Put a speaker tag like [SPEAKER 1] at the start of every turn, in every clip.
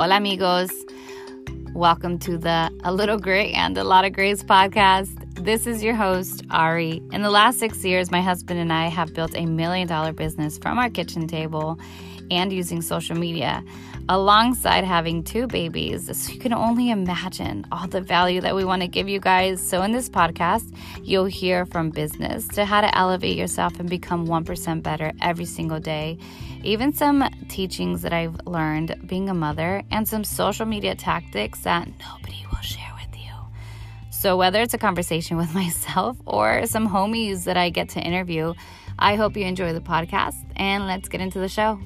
[SPEAKER 1] Hola, amigos. Welcome to the A Little Gray and a Lot of Grace podcast. This is your host, Ari. In the last six years, my husband and I have built a million dollar business from our kitchen table and using social media, alongside having two babies. So you can only imagine all the value that we want to give you guys. So, in this podcast, you'll hear from business to how to elevate yourself and become 1% better every single day, even some teachings that I've learned being a mother, and some social media tactics that nobody will share. So, whether it's a conversation with myself or some homies that I get to interview, I hope you enjoy the podcast and let's get into the show.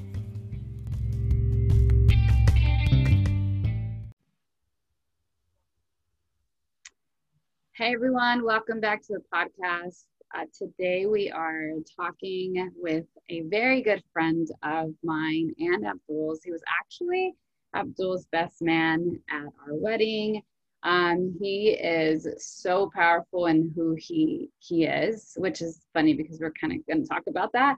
[SPEAKER 1] Hey everyone, welcome back to the podcast. Uh, today we are talking with a very good friend of mine and Abdul's. He was actually Abdul's best man at our wedding. Um, he is so powerful in who he he is, which is funny because we're kind of going to talk about that.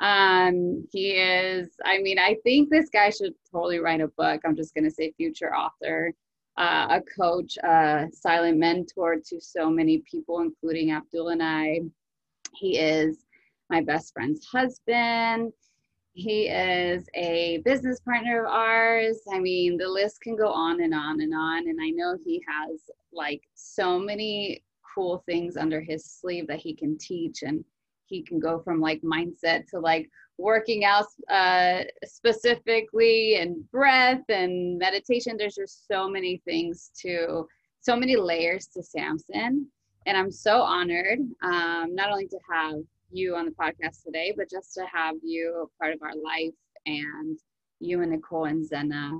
[SPEAKER 1] Um, he is, I mean, I think this guy should totally write a book. I'm just going to say future author uh, a coach, a silent mentor to so many people, including Abdul and I. He is my best friend's husband. He is a business partner of ours. I mean, the list can go on and on and on. And I know he has like so many cool things under his sleeve that he can teach and he can go from like mindset to like working out uh, specifically and breath and meditation. There's just so many things to, so many layers to Samson. And I'm so honored um, not only to have you on the podcast today, but just to have you a part of our life and you and Nicole and Zena.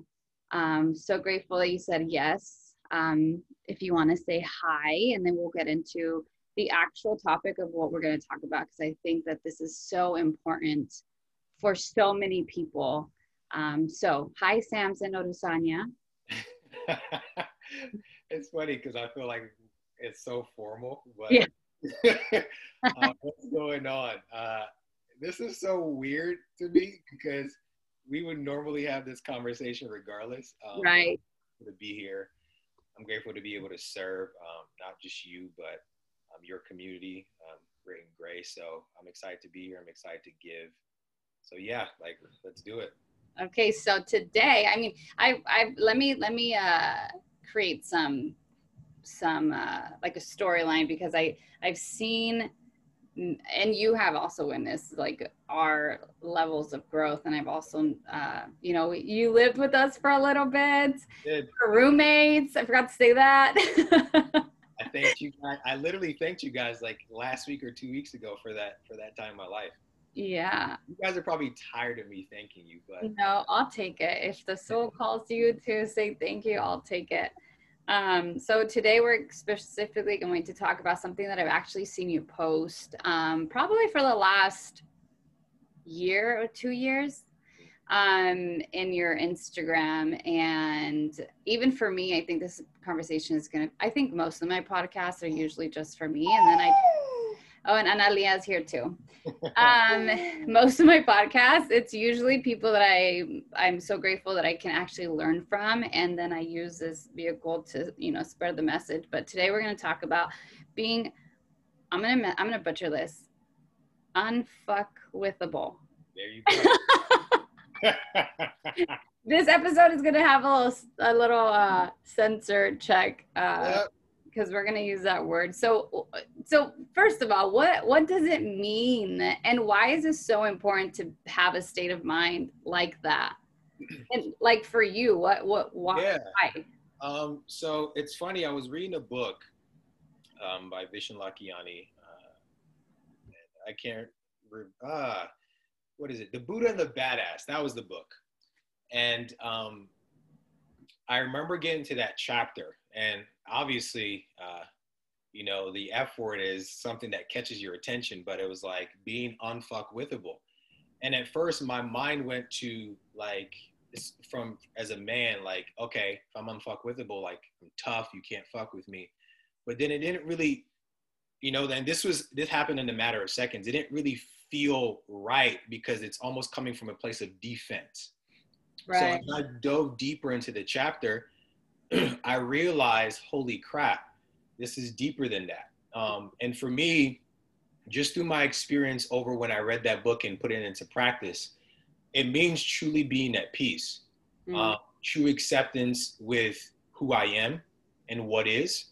[SPEAKER 1] Um, so grateful that you said yes. Um, if you want to say hi, and then we'll get into the actual topic of what we're going to talk about because I think that this is so important for so many people. Um, so, hi, Samson Odusanya.
[SPEAKER 2] it's funny because I feel like it's so formal, but yeah. uh, what's going on? Uh, this is so weird to me because we would normally have this conversation regardless.
[SPEAKER 1] Um, right.
[SPEAKER 2] To be here, I'm grateful to be able to serve um, not just you, but um, your community, um, Grit and Grace. So I'm excited to be here. I'm excited to give. So yeah, like let's do it.
[SPEAKER 1] Okay, so today, I mean, I, I let me let me uh, create some some uh, like a storyline because I I've seen and you have also witnessed like our levels of growth and i've also uh, you know you lived with us for a little bit
[SPEAKER 2] Did.
[SPEAKER 1] roommates i forgot to say that
[SPEAKER 2] I thanked you guys. I literally thanked you guys like last week or two weeks ago for that for that time in my life.
[SPEAKER 1] Yeah.
[SPEAKER 2] You guys are probably tired of me thanking you, but
[SPEAKER 1] no, I'll take it. If the soul calls you to say thank you, I'll take it. Um, so today we're specifically going to talk about something that I've actually seen you post um, probably for the last year or two years um, in your Instagram. And even for me, I think this conversation is going to, I think most of my podcasts are usually just for me. And then I, oh, and Analia is here too. Um, most of my podcasts, it's usually people that I, I'm so grateful that I can actually learn from. And then I use this vehicle to, you know, spread the message. But today we're going to talk about being, I'm going to, I'm going to butcher this, unfuck with a bull.
[SPEAKER 2] There you go.
[SPEAKER 1] this episode is gonna have a little a little uh, censor check uh, yep. We're gonna use that word. So so first of all, what what does it mean, and why is this so important to have a state of mind like that? And like for you, what what why?
[SPEAKER 2] Yeah. Um, so it's funny. I was reading a book um, by Vishen Lakhiani. Uh, I can't. Uh, what is it? The Buddha and the Badass. That was the book. And um, I remember getting to that chapter, and obviously, uh, you know, the F word is something that catches your attention, but it was like being unfuckwithable. And at first, my mind went to like, from as a man, like, okay, if I'm unfuckwithable, like I'm tough, you can't fuck with me. But then it didn't really, you know, then this was, this happened in a matter of seconds. It didn't really feel right because it's almost coming from a place of defense.
[SPEAKER 1] Right.
[SPEAKER 2] So I dove deeper into the chapter, I realized, holy crap, this is deeper than that. Um, and for me, just through my experience over when I read that book and put it into practice, it means truly being at peace,
[SPEAKER 1] Mm.
[SPEAKER 2] uh, true acceptance with who I am and what is.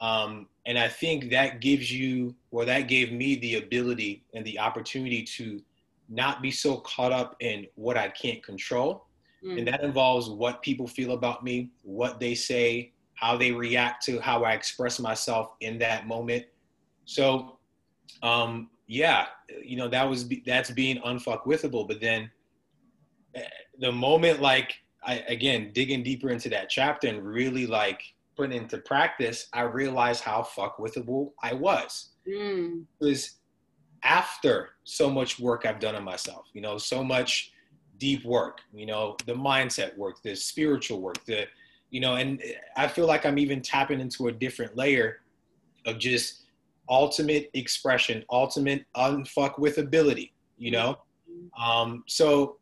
[SPEAKER 2] Um, and I think that gives you, or that gave me the ability and the opportunity to not be so caught up in what I can't control.
[SPEAKER 1] Mm.
[SPEAKER 2] And that involves what people feel about me, what they say, how they react to how I express myself in that moment. So, um, yeah, you know, that was that's being unfuckwithable. But then, eh, the moment, like, I again digging deeper into that chapter and really like putting into practice, I realized how fuckwithable I was.
[SPEAKER 1] Mm.
[SPEAKER 2] It was after so much work I've done on myself. You know, so much deep work. You know, the mindset work, the spiritual work, the you know, and I feel like I'm even tapping into a different layer of just ultimate expression, ultimate unfuck with ability, you know? Um, so,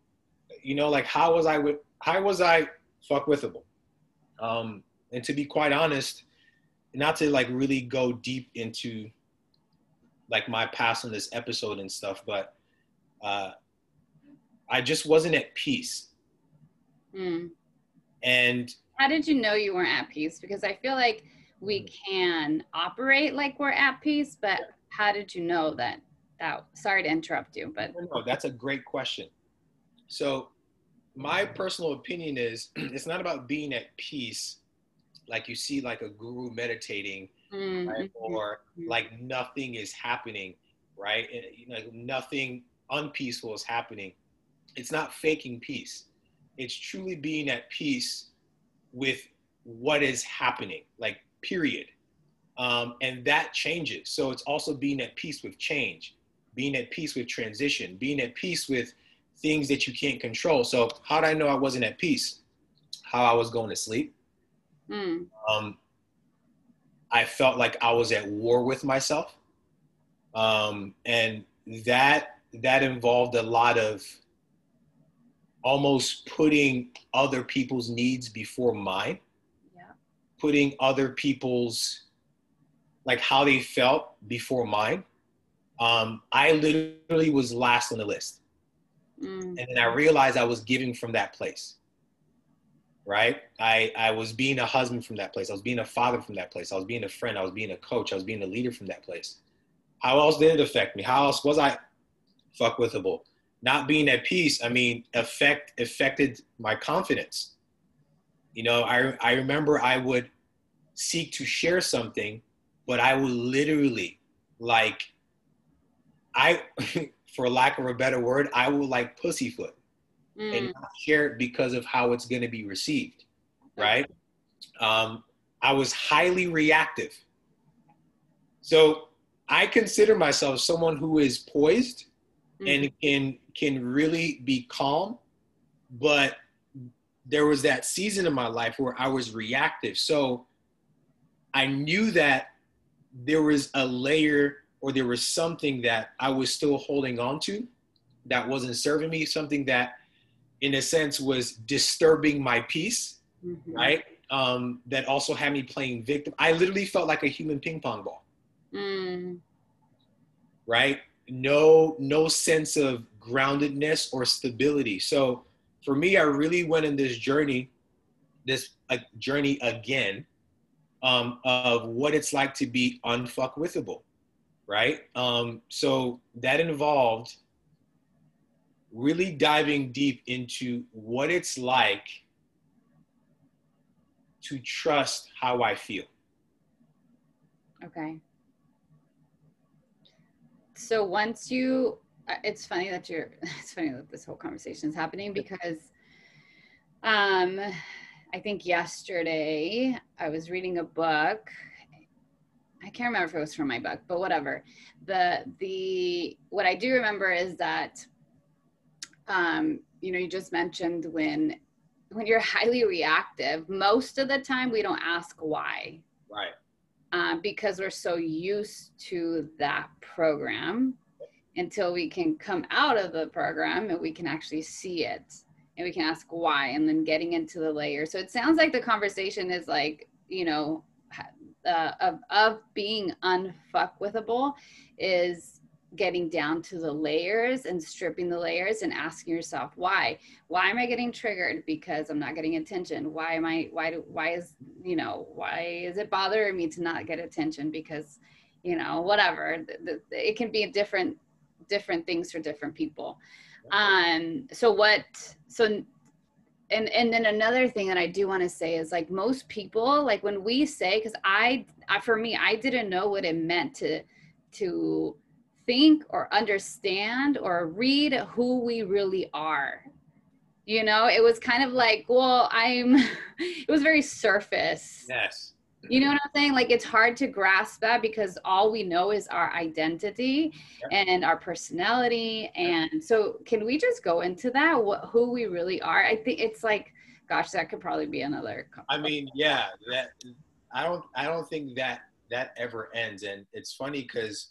[SPEAKER 2] you know, like how was I with, how was I fuck withable? Um, and to be quite honest, not to like really go deep into like my past on this episode and stuff, but, uh, I just wasn't at peace.
[SPEAKER 1] Mm.
[SPEAKER 2] And
[SPEAKER 1] How did you know you weren't at peace? Because I feel like we
[SPEAKER 2] Mm.
[SPEAKER 1] can operate like we're at peace, but how did you know that? That sorry to interrupt you, but
[SPEAKER 2] No, that's a great question. So, my personal opinion is it's not about being at peace, like you see like a guru meditating,
[SPEAKER 1] Mm,
[SPEAKER 2] right? or like nothing is happening, right? And, you know, nothing unpeaceful is happening. It's not faking peace. It's truly being at peace with what is happening, like period. Um, and that changes. So it's also being at peace with change, being at peace with transition, being at peace with things that you can't control. So how did I know I wasn't at peace? How I was going to sleep.
[SPEAKER 1] Mm,
[SPEAKER 2] Um, I felt like I was at war with myself, um, and that that involved a lot of almost putting other people's needs before mine,
[SPEAKER 1] yeah.
[SPEAKER 2] putting other people's like how they felt before mine. Um, I literally was last on the list.
[SPEAKER 1] Mm,
[SPEAKER 2] and then I realized I was giving from that place. Right? I I was being a husband from that place. I was being a father from that place. I was being a friend. I was being a coach. I was being a leader from that place. How else did it affect me? How else was I fuck withable? Not being at peace, I mean, affect affected my confidence. You know, I I remember I would seek to share something, but I would literally like I for lack of a better word, I would like pussyfoot
[SPEAKER 1] mm,
[SPEAKER 2] and not share it because of how it's going to be received, right? Um, I was highly reactive. So I consider myself someone who is poised
[SPEAKER 1] mm,
[SPEAKER 2] and can can really be calm, but there was that season in my life where I was reactive. So I knew that there was a layer or there was something that I was still holding on to that wasn't serving me, something that in a sense was disturbing my peace,
[SPEAKER 1] mhm.
[SPEAKER 2] right? Um, that also had me playing victim. I literally felt like a human ping pong ball,
[SPEAKER 1] Mm,
[SPEAKER 2] right? No, no sense of groundedness or stability. So for me, I really went in this journey, this uh, journey again, um, of what it's like to be unfuckwithable, right? Um, so that involved really diving deep into what it's like to trust how I feel.
[SPEAKER 1] okay. So once you, uh, it's funny that you're, it's funny that this whole conversation is happening because um, I think yesterday I was reading a book. I can't remember if it was from my book, but whatever. The, the, what I do remember is that, um, you know, you just mentioned when, when you're highly reactive, most of the time we don't ask why
[SPEAKER 2] Right.
[SPEAKER 1] Uh, because we're so used to that program until we can come out of the program and we can actually see it and we can ask why and then getting into the layer. So it sounds like the conversation is like you know uh, of, of being unfuckwithable is getting down to the layers and stripping the layers and asking yourself why? Why am i getting triggered? Because i'm not getting attention. Why am i why do why is you know why is it bothering me to not get attention? Because you know whatever. It can be different different things for different people. Um so what so and and then another thing that i do want to say is like most people like when we say because I, I for me i didn't know what it meant to to think or understand or read who we really are. You know it was kind of like well i'm it was very surface.
[SPEAKER 2] Yes.
[SPEAKER 1] You know what i'm saying? Like it's hard to grasp that because all we know is our identity and our personality. And so can we just go into that? What, who we really are? I think it's like gosh that could probably be another
[SPEAKER 2] i mean yeah that i don't i don't think that that ever ends. And it's funny because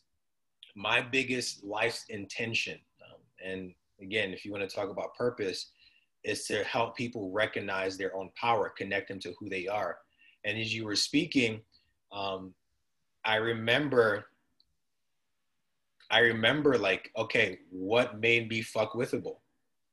[SPEAKER 2] my biggest life's intention um, and again if you want to talk about purpose is to help people recognize their own power connect them to who they are and as you were speaking, um, I remember, I remember like, okay, what made me fuck withable?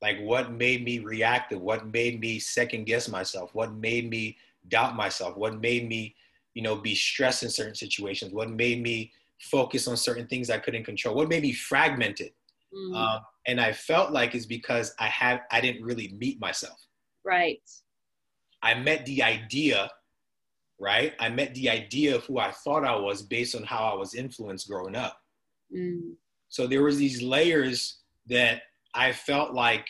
[SPEAKER 2] Like what made me reactive? What made me second guess myself? What made me doubt myself? What made me, you know, be stressed in certain situations? What made me focus on certain things I couldn't control? What made me fragmented? Mm. Um, and I felt like it's because I had I didn't really meet myself.
[SPEAKER 1] Right.
[SPEAKER 2] I met the idea right? I met the idea of who I thought I was based on how I was influenced growing up. Mm. So there was these layers that I felt like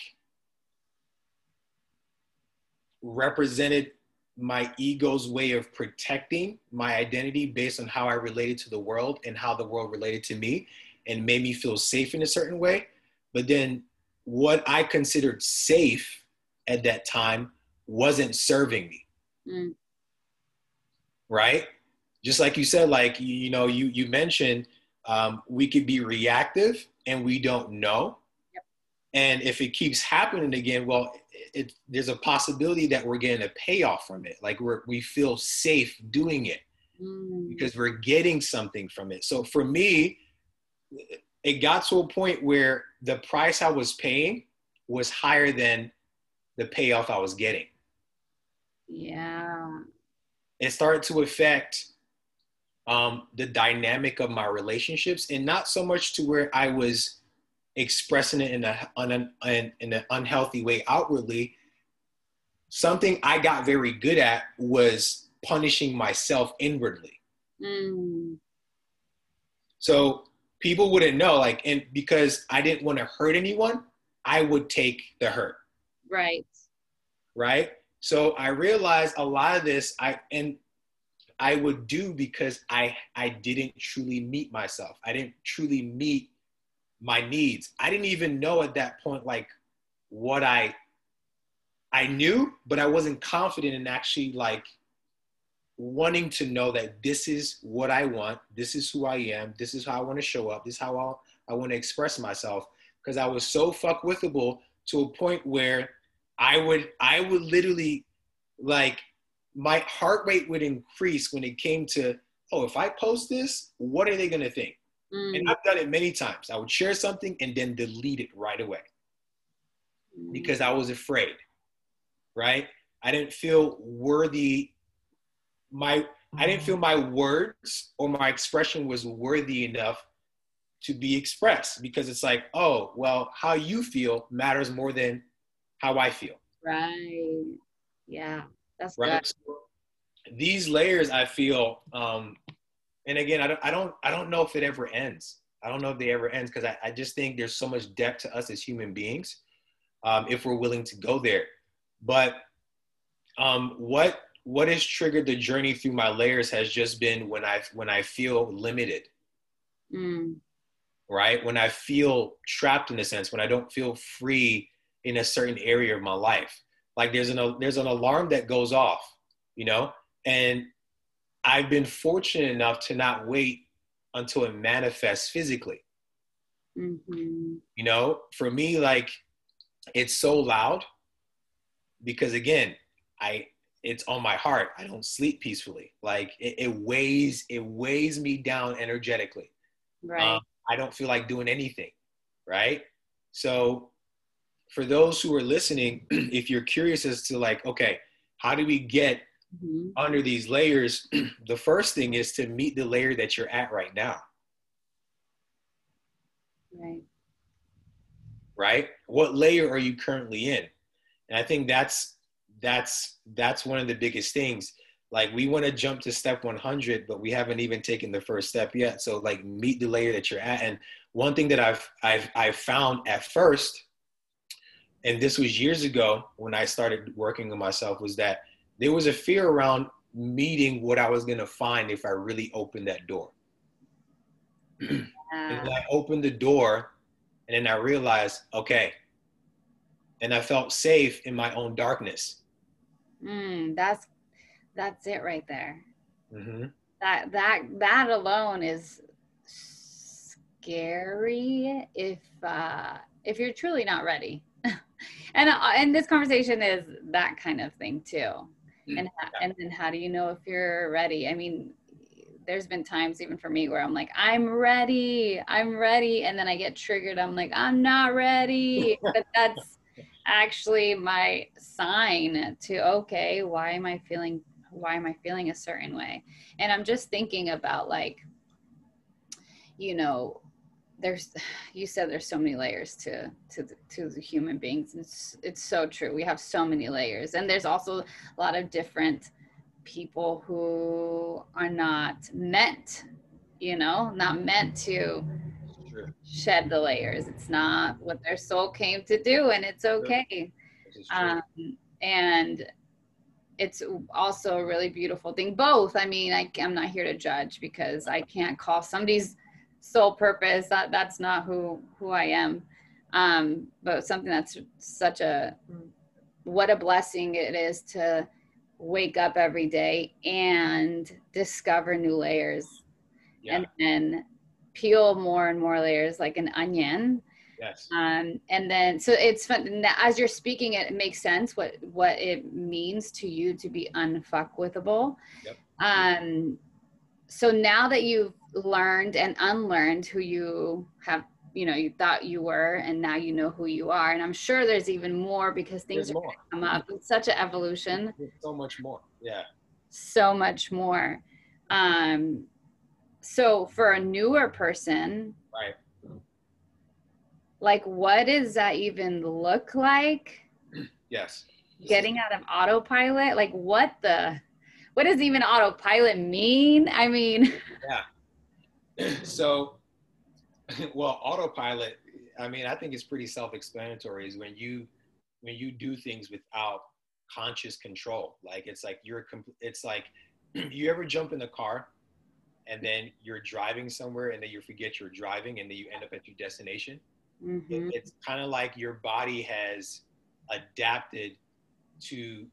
[SPEAKER 2] represented my ego's way of protecting my identity based on how I related to the world and how the world related to me and made me feel safe in a certain way. But then what I considered safe at that time wasn't serving me. Mm right? Just like you said, like you know, you you mentioned um, we could be reactive and we don't know. And if it keeps happening again, well, it, it, there's a possibility that we're getting a payoff from it. Like we're, we feel safe doing it mm. because we're getting something from it. So for me, it got to a point where the price I was paying was higher than the payoff I was getting.
[SPEAKER 1] Yeah
[SPEAKER 2] it started to affect um, the dynamic of my relationships and not so much to where I was expressing it in, a, un, in, in an unhealthy way outwardly. Something I got very good at was punishing myself inwardly. Mm. So people wouldn't know, like, and because I didn't want to hurt anyone, I would take the hurt.
[SPEAKER 1] Right.
[SPEAKER 2] Right. So I realized a lot of this I and I would do because I I didn't truly meet myself. I didn't truly meet my needs. I didn't even know at that point like what I I knew, but I wasn't confident in actually like wanting to know that this is what I want, this is who I am, this is how I want to show up, this is how I'll, I want to express myself. Because I was so fuck withable to a point where I would I would literally like my heart rate would increase when it came to oh if I post this what are they gonna think mm. and I've done it many times I would share something and then delete it right away mm. because I was afraid right I didn't feel worthy my I didn't feel my words or my expression was worthy enough to be expressed because it's like oh well how you feel matters more than how I feel.
[SPEAKER 1] Right. Yeah. That's
[SPEAKER 2] right. So these layers, I feel, um, and again, I don't, I don't, I don't know if it ever ends. I don't know if they ever ends because I, I just think there's so much depth to us as human beings, um, if we're willing to go there. But um, what what has triggered the journey through my layers has just been when I when I feel limited. Mm. Right when I feel trapped in a sense, when I don't feel free in a certain area of my life. Like there's an there's an alarm that goes off, you know, and I've been fortunate enough to not wait until it manifests physically. Mm-hmm. You know, for me, like it's so loud because again, I it's on my heart. I don't sleep peacefully. Like it, it weighs it weighs me down energetically.
[SPEAKER 1] Right. Um,
[SPEAKER 2] I don't feel like doing anything. Right. So for those who are listening, if you're curious as to like, okay, how do we get mm-hmm. under these layers? the first thing is to meet the layer that you're at right now.
[SPEAKER 1] Right.
[SPEAKER 2] Right? What layer are you currently in? And I think that's that's that's one of the biggest things. Like we want to jump to step 100, but we haven't even taken the first step yet. So like meet the layer that you're at. And one thing that I've I've I've found at first, and this was years ago when I started working on myself, was that there was a fear around meeting what I was gonna find if I really opened that door. and I opened the door, and then I realized, okay, and I felt safe in my own darkness.
[SPEAKER 1] Mm, that's that's it right there. Mm-hmm. That that that alone is scary if uh, if you're truly not ready. and uh, and this conversation is that kind of thing too. Mm, and and then how do you know if you're ready? I mean, there's been times even for me where I'm like, I'm ready, I'm ready, and then I get triggered. I'm like, I'm not ready. but that's actually my sign to okay, why am I feeling why am I feeling a certain way? And I'm just thinking about like, you know, there's you said there's so many layers to to the, to the human beings. It's it's so true. We have so many layers, and there's also a lot of different people who are not meant, you know, not meant to shed the layers. It's not what their soul came to do, and it's okay. Um, and it's also a really beautiful thing. Both. I mean, I, I'm not here to judge because I can't call somebody's sole purpose. That that's not who who I am. Um, but something that's such a what a blessing it is to wake up every day and discover new layers yeah. and then peel more and more layers like an onion
[SPEAKER 2] yes
[SPEAKER 1] um, and then so it's fun as you're speaking it, it makes sense what what it means to you to be unfuckwithable yep. um so now that you've learned and unlearned who you have you know you thought you were and now you know who you are and i'm sure there's even more because things there's are more. come up. It's such an evolution.
[SPEAKER 2] There's so much more. Yeah.
[SPEAKER 1] So much more. Um so for a newer person
[SPEAKER 2] right.
[SPEAKER 1] like what does that even look like?
[SPEAKER 2] Yes.
[SPEAKER 1] Getting out of autopilot? Like what the what does even autopilot mean? I mean
[SPEAKER 2] yeah. So well autopilot i mean i think it's pretty self-explanatory is when you when you do things without conscious control. Like it's like you're it's like you ever jump in the car and then you're driving somewhere and then you forget you're driving and then you end up at your destination? Mm-hmm. it, it's kind of like your body has adapted to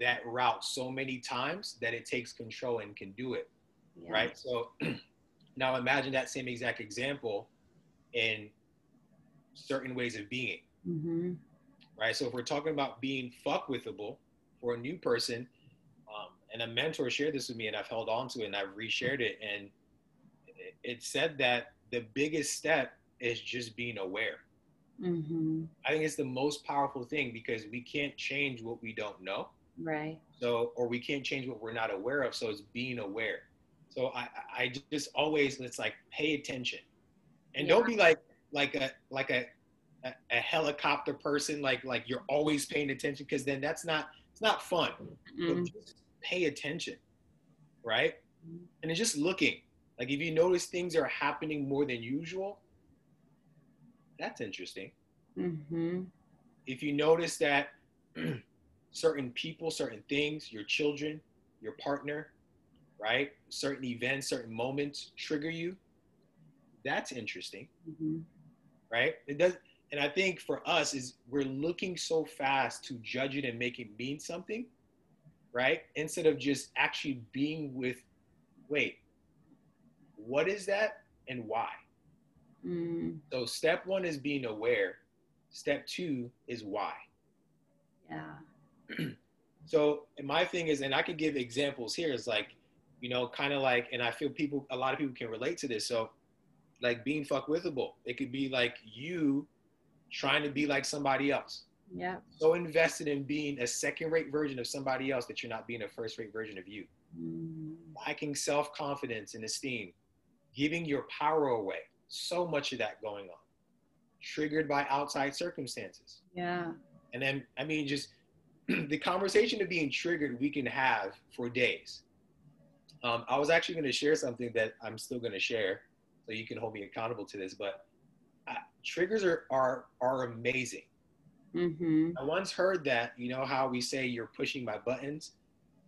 [SPEAKER 2] that route so many times that it takes control and can do it yeah. right so now imagine that same exact example in certain ways of being mm-hmm. right so if we're talking about being fuckwithable for a new person um, and a mentor shared this with me and i've held on to it and i've reshared it and it, it said that the biggest step is just being aware mm-hmm. i think it's the most powerful thing because we can't change what we don't know
[SPEAKER 1] Right.
[SPEAKER 2] So, or we can't change what we're not aware of. So it's being aware. So I, I just always, it's like, pay attention and yeah. don't be like, like a, like a, a, a, helicopter person. Like, like you're always paying attention. Cause then that's not, it's not fun. Mm-hmm. just pay attention. Right. Mm-hmm. And it's just looking like, if you notice things are happening more than usual, that's interesting. Mm-hmm. If you notice that certain people, certain things, your children, your partner, right? Certain events, certain moments trigger you. That's interesting, mm-hmm. right? It does, and I think for us is we're looking so fast to judge it and make it mean something, right? Instead of just actually being with, wait, what is that and why? Mm. So step one is being aware. Step two is why.
[SPEAKER 1] Yeah
[SPEAKER 2] so my thing is, and I could give examples here is like, you know, kind of like, and I feel people, a lot of people can relate to this. So like being fuck withable, it could be like you trying to be like somebody else.
[SPEAKER 1] Yeah.
[SPEAKER 2] So invested in being a second rate version of somebody else that you're not being a first rate version of you.
[SPEAKER 1] Mm.
[SPEAKER 2] Lacking self confidence and esteem, giving your power away. So much of that going on. Triggered by outside circumstances.
[SPEAKER 1] Yeah.
[SPEAKER 2] And then, I mean, just the conversation of being triggered we can have for days. Um, I was actually going to share something that I'm still going to share, so you can hold me accountable to this. But uh, triggers are are are amazing.
[SPEAKER 1] Mm-hmm.
[SPEAKER 2] I once heard that you know how we say you're pushing my buttons.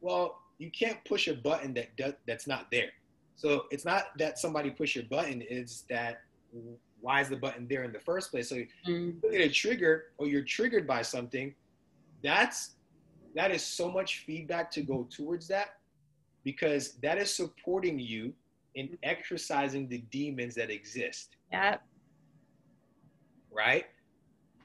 [SPEAKER 2] Well, you can't push a button that does, that's not there. So it's not that somebody push your button; it's that why is the button there in the first place? So
[SPEAKER 1] Mm.
[SPEAKER 2] look at a trigger or you're triggered by something, that's that is so much feedback to go towards that because that is supporting you in mm-hmm. exercising the demons that exist,
[SPEAKER 1] Yeah.
[SPEAKER 2] right?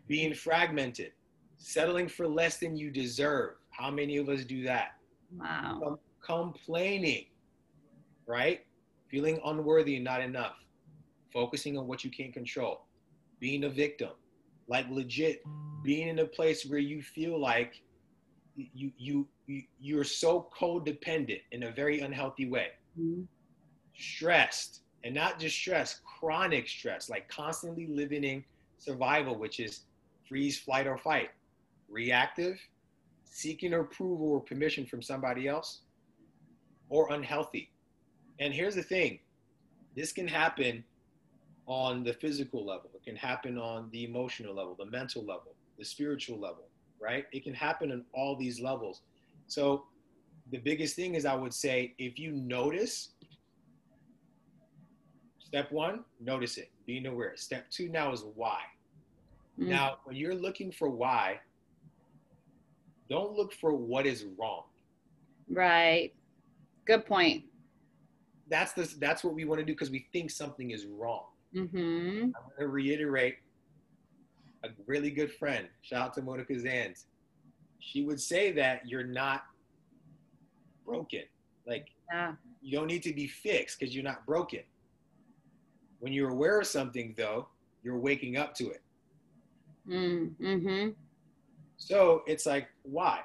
[SPEAKER 2] Being fragmented, settling for less than you deserve. How many of us do that?
[SPEAKER 1] Wow.
[SPEAKER 2] Com- complaining, right? Feeling unworthy and not enough. Focusing on what you can't control. Being a victim. Like legit being in a place where you feel like you you, you you're so codependent in a very unhealthy way.
[SPEAKER 1] Mhm.
[SPEAKER 2] Stressed. And not just stress, chronic stress, like constantly living in survival, which is freeze, flight, or fight. Reactive, seeking approval or permission from somebody else, or unhealthy. And here's the thing this can happen on the physical level, it can happen on the emotional level, the mental level, the spiritual level, right? It can happen on all these levels. So, the biggest thing is I would say if you notice, step one, notice it, being aware. Step two now is why.
[SPEAKER 1] Mm.
[SPEAKER 2] Now, when you're looking for why, don't look for what is wrong.
[SPEAKER 1] Right. Good point.
[SPEAKER 2] That's this. that's what we want to do because we think something is wrong.
[SPEAKER 1] Mm-hmm.
[SPEAKER 2] I'm going to reiterate a really good friend. Shout out to Monica Zans. She would say that you're not broken. Like
[SPEAKER 1] Yeah.
[SPEAKER 2] you don't need to be fixed because you're not broken. When you're aware of something, though, you're waking up to it.
[SPEAKER 1] Mm. Mm-hmm.
[SPEAKER 2] So it's like, why?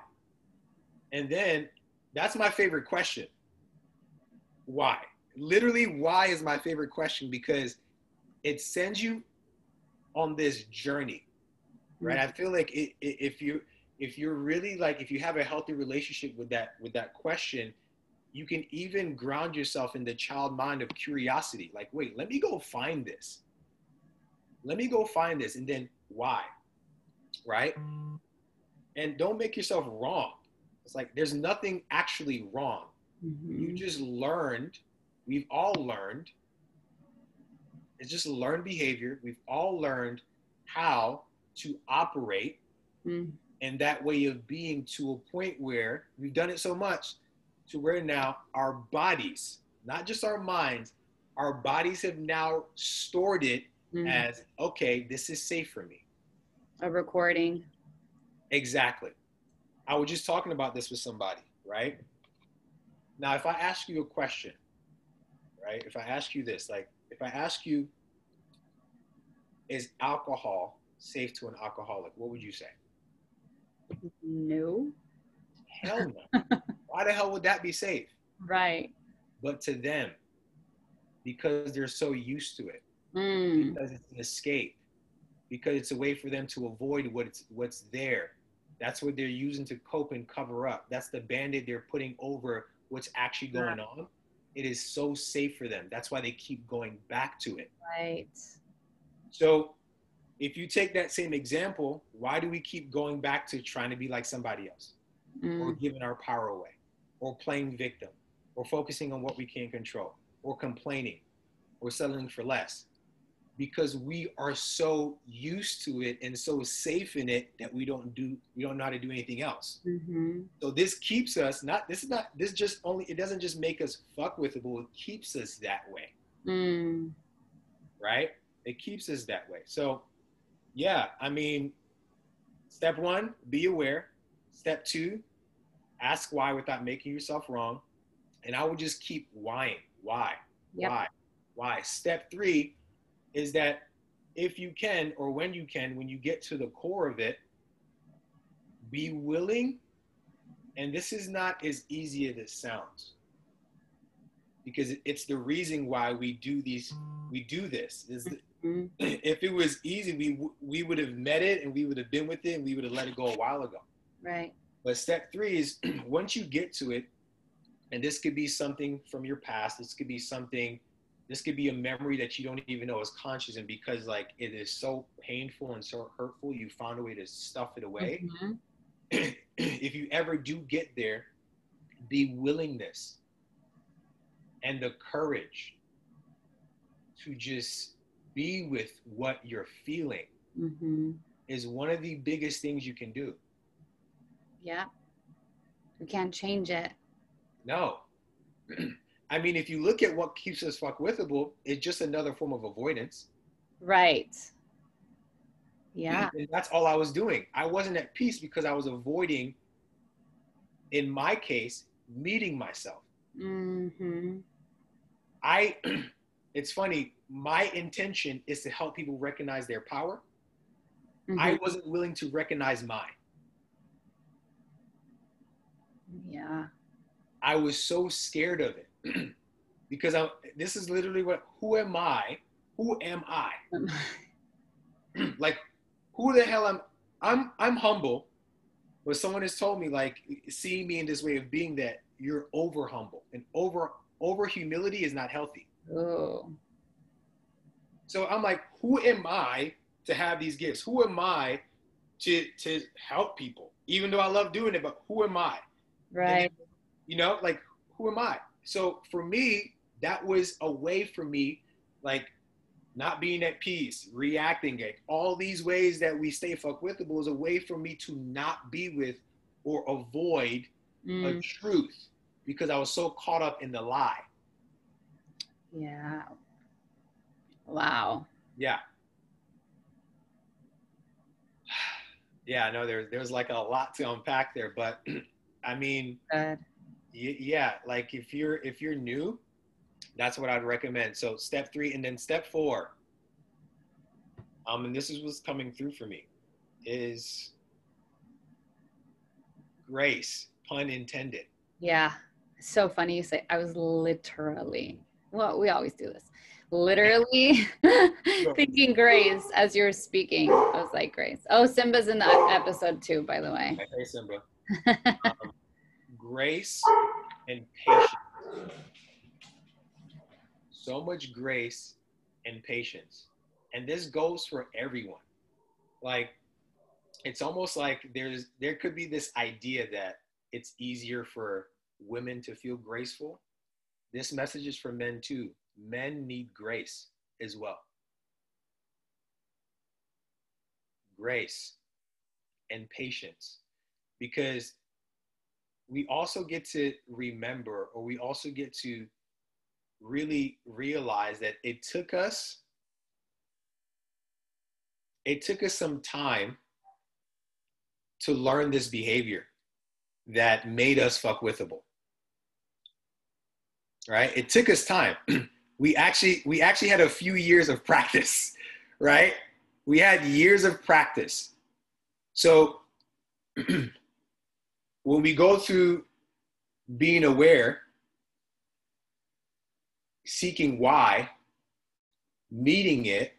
[SPEAKER 2] And then that's my favorite question. Why? Literally, why is my favorite question because it sends you on this journey, right? I feel like it, it, if you if you're really like if you have a healthy relationship with that with that question, you can even ground yourself in the child mind of curiosity. Like, wait, let me go find this. Let me go find this, and then why, right? and don't make yourself wrong. It's like there's nothing actually wrong. You
[SPEAKER 1] Mm-hmm.
[SPEAKER 2] just learned, we've all learned. It's just learned behavior. We've all learned how to operate
[SPEAKER 1] Mm.
[SPEAKER 2] in that way of being to a point where we've done it so much to where now our bodies, not just our minds, our bodies have now stored it
[SPEAKER 1] Mm.
[SPEAKER 2] as okay, this is safe for me.
[SPEAKER 1] A recording.
[SPEAKER 2] Exactly. I was just talking about this with somebody, right? Now, if I ask you a question, right? If I ask you this, like, if I ask you, is alcohol safe to an alcoholic? What would you say?
[SPEAKER 1] No.
[SPEAKER 2] Hell no. Why the hell would that be safe?
[SPEAKER 1] Right.
[SPEAKER 2] But to them, because they're so used to it,
[SPEAKER 1] Mm.
[SPEAKER 2] because it's an escape, because it's a way for them to avoid what's what's there. That's what they're using to cope and cover up. That's the band-aid they're putting over what's actually going on. It is so safe for them. That's why they keep going back to it.
[SPEAKER 1] Right.
[SPEAKER 2] So if you take that same example, why do we keep going back to trying to be like somebody else? Or
[SPEAKER 1] Mm.
[SPEAKER 2] giving our power away, or playing victim, or focusing on what we can't control, or complaining, or settling for less? Because we are so used to it and so safe in it that we don't do we don't know how to do anything else.
[SPEAKER 1] Mm-hmm.
[SPEAKER 2] So this keeps us not this is not this just only it doesn't just make us fuck with it, but it keeps us that way,
[SPEAKER 1] Mm.
[SPEAKER 2] right? It keeps us that way. So yeah, I mean, step one, be aware. Step two, ask why without making yourself wrong. And I would just keep whying. Why?
[SPEAKER 1] Yep.
[SPEAKER 2] Why? Why? Step three is that if you can, or when you can, when you get to the core of it, be willing. And this is not as easy as it sounds because it's the reason why we do these we do this is
[SPEAKER 1] Mhm.
[SPEAKER 2] if it was easy we we would have met it and we would have been with it and we would have let it go a while ago
[SPEAKER 1] Right.
[SPEAKER 2] but step three is once you get to it and this could be something from your past this could be something this could be a memory that you don't even know is conscious and because like it is so painful and so hurtful you found a way to stuff it away
[SPEAKER 1] Mhm.
[SPEAKER 2] if you ever do get there, the willingness and the courage to just be with what you're feeling
[SPEAKER 1] Mhm.
[SPEAKER 2] is one of the biggest things you can do.
[SPEAKER 1] Yeah. We can't change it.
[SPEAKER 2] No. I mean, if you look at what keeps us fuck withable, it's just another form of avoidance.
[SPEAKER 1] Right. Yeah.
[SPEAKER 2] And that's all I was doing. I wasn't at peace because I was avoiding, in my case, meeting myself.
[SPEAKER 1] Mm-hmm.
[SPEAKER 2] I it's funny, my intention is to help people recognize their power. I
[SPEAKER 1] Mm-hmm.
[SPEAKER 2] wasn't willing to recognize mine.
[SPEAKER 1] yeah.
[SPEAKER 2] I was so scared of it because I this is literally what who am I? Who am I? like who the hell am I'm I'm humble, but someone has told me like seeing me in this way of being that you're over humble and over over humility is not healthy.
[SPEAKER 1] Oh.
[SPEAKER 2] So I'm like, who am I to have these gifts? Who am I to to help people? Even though I love doing it, but who am I?
[SPEAKER 1] Right.
[SPEAKER 2] You know, like who am I? So for me, that was a way for me, like not being at peace, reacting, like all these ways that we stay fuck withable was a way for me to not be with or avoid a
[SPEAKER 1] Mm,
[SPEAKER 2] truth because I was so caught up in the lie.
[SPEAKER 1] Yeah. Wow.
[SPEAKER 2] Yeah. Yeah, I know there's there's like a lot to unpack there, but I mean,
[SPEAKER 1] Good.
[SPEAKER 2] yeah, like if you're if you're new, that's what I'd recommend. So step three, and then step four. Um, and this is what's coming through for me, is grace, pun intended.
[SPEAKER 1] Yeah. So funny you say I was literally well, we always do this. Literally thinking Grace as you're speaking. I was like, Grace. Oh, Simba's in that episode too, by the way.
[SPEAKER 2] Hey, Simba. Um, grace and patience. So much grace and patience. And this goes for everyone. Like, it's almost like there's there could be this idea that it's easier for women to feel graceful. This message is for men too. Men need grace as well. Grace and patience because we also get to remember or we also get to really realize that it took us it took us some time to learn this behavior that made us fuck withable right? It took us time. We actually we actually had a few years of practice right? We had years of practice. So when we go through being aware, seeking why, meeting it,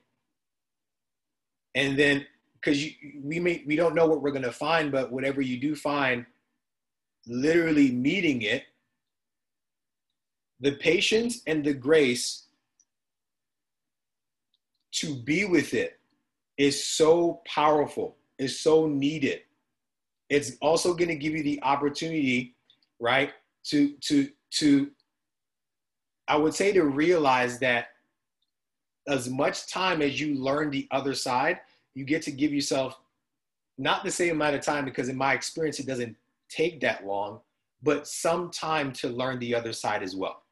[SPEAKER 2] and then because we may we don't know what we're gonna find, but whatever you do find, literally meeting it, the patience and the grace to be with it is so powerful, is so needed. It's also going to give you the opportunity right to to to i would say to realize that as much time as you learn the other side you get to give yourself not the same amount of time because in my experience it doesn't take that long but some time to learn the other side as well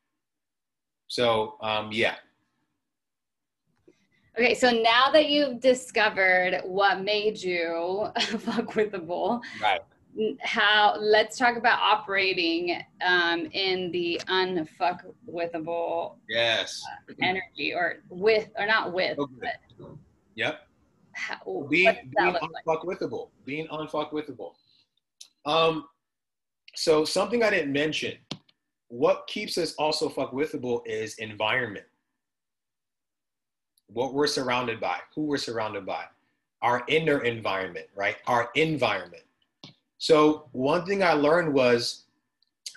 [SPEAKER 2] so um, yeah.
[SPEAKER 1] Okay, so now that you've discovered what made you fuck with the bull,
[SPEAKER 2] right.
[SPEAKER 1] how let's talk about operating um, in the unfuckwithable
[SPEAKER 2] yes.
[SPEAKER 1] uh, energy or with or not with
[SPEAKER 2] okay.
[SPEAKER 1] but
[SPEAKER 2] yep.
[SPEAKER 1] how,
[SPEAKER 2] being, being unfuckwithable like? being unfuckwithable um so something i didn't mention what keeps us also fuckwithable is environment what we're surrounded by who we're surrounded by our inner environment right our environment so one thing I learned was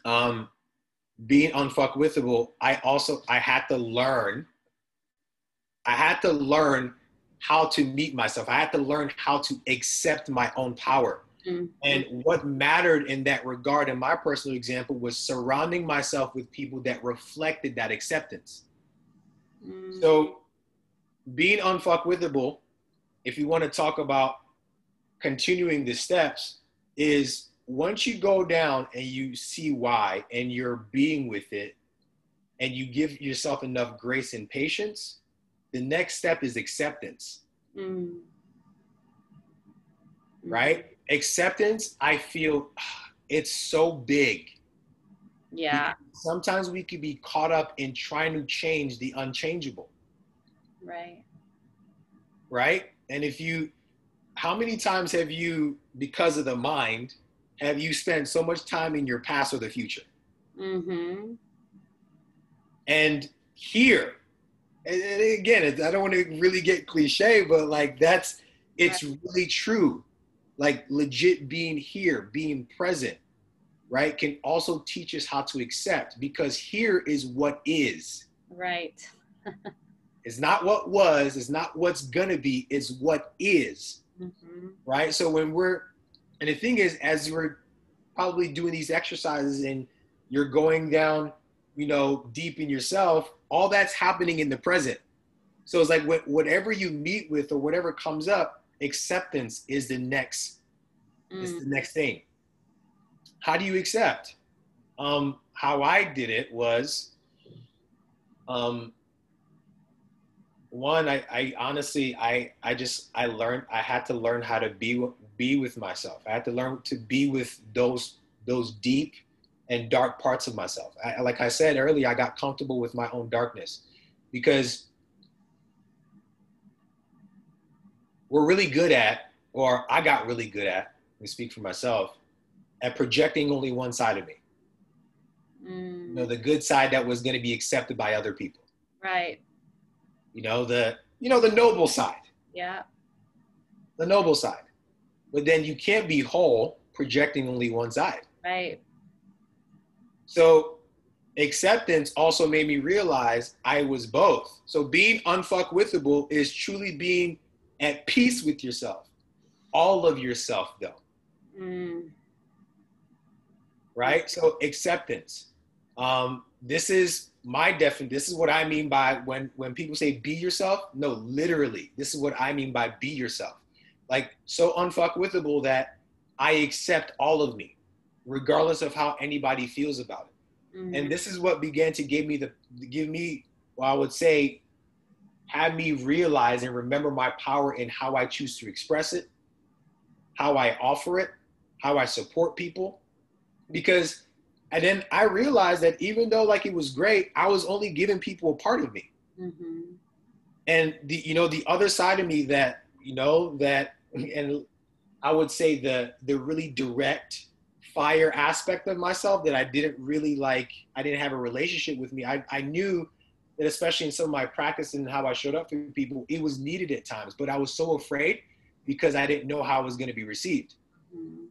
[SPEAKER 2] um, being unfuckwithable. I also I had to learn. I had to learn how to meet myself. I had to learn how to accept my own power. Mm-hmm. And what mattered in that regard, in my personal example, was surrounding myself with people that reflected that acceptance. Mm-hmm. So, being unfuckwithable, if you want to talk about continuing the steps, is once you go down and you see why and you're being with it and you give yourself enough grace and patience, the next step is acceptance. Mm. Right? Acceptance, I feel it's so big.
[SPEAKER 1] Yeah.
[SPEAKER 2] Sometimes we could be caught up in trying to change the unchangeable.
[SPEAKER 1] Right.
[SPEAKER 2] Right? And if you how many times have you, because of the mind, have you spent so much time in your past or the future? Mm-hmm. And here, and again, I don't want to really get cliche, but like that's, it's really true. Like legit being here, being present, right, can also teach us how to accept because here is what is.
[SPEAKER 1] Right.
[SPEAKER 2] it's not what was, it's not what's gonna be, it's what is mm-hmm. right? So when we're, and the thing is, as we're probably doing these exercises and you're going down, you know, deep in yourself, all that's happening in the present. So it's like whatever you meet with or whatever comes up, acceptance is the next, mm. is the next thing. How do you accept? Um, how I did it was, um, one I, I honestly i i just i learned i had to learn how to be be with myself i had to learn to be with those those deep and dark parts of myself I, like i said earlier i got comfortable with my own darkness because we're really good at or i got really good at let me speak for myself at projecting only one side of me. Mm. you know the good side that was going to be accepted by other people.
[SPEAKER 1] Right.
[SPEAKER 2] You know the you know the noble side.
[SPEAKER 1] Yeah.
[SPEAKER 2] The noble side. But then you can't be whole projecting only one side.
[SPEAKER 1] Right.
[SPEAKER 2] So acceptance also made me realize i was both. So being unfuckwithable is truly being at peace with yourself. All of yourself though. Mm. right? So acceptance. Um, this is my definition this is what i mean by when when people say be yourself? No literally this is what i mean by be yourself. Like so unfuckwithable that i accept all of me regardless of how anybody feels about it. Mm-hmm. and this is what began to give me the give me well, i would say have me realize and remember my power in how i choose to express it how i offer it how i support people because and then I realized that even though like it was great, I was only giving people a part of me. Mm-hmm. And the you know the other side of me that you know that and I would say the the really direct fire aspect of myself that I didn't really like I didn't have a relationship with me. I, I knew that especially in some of my practice and how I showed up for people, it was needed at times, but I was so afraid because I didn't know how it was going to be received. Mm-hmm.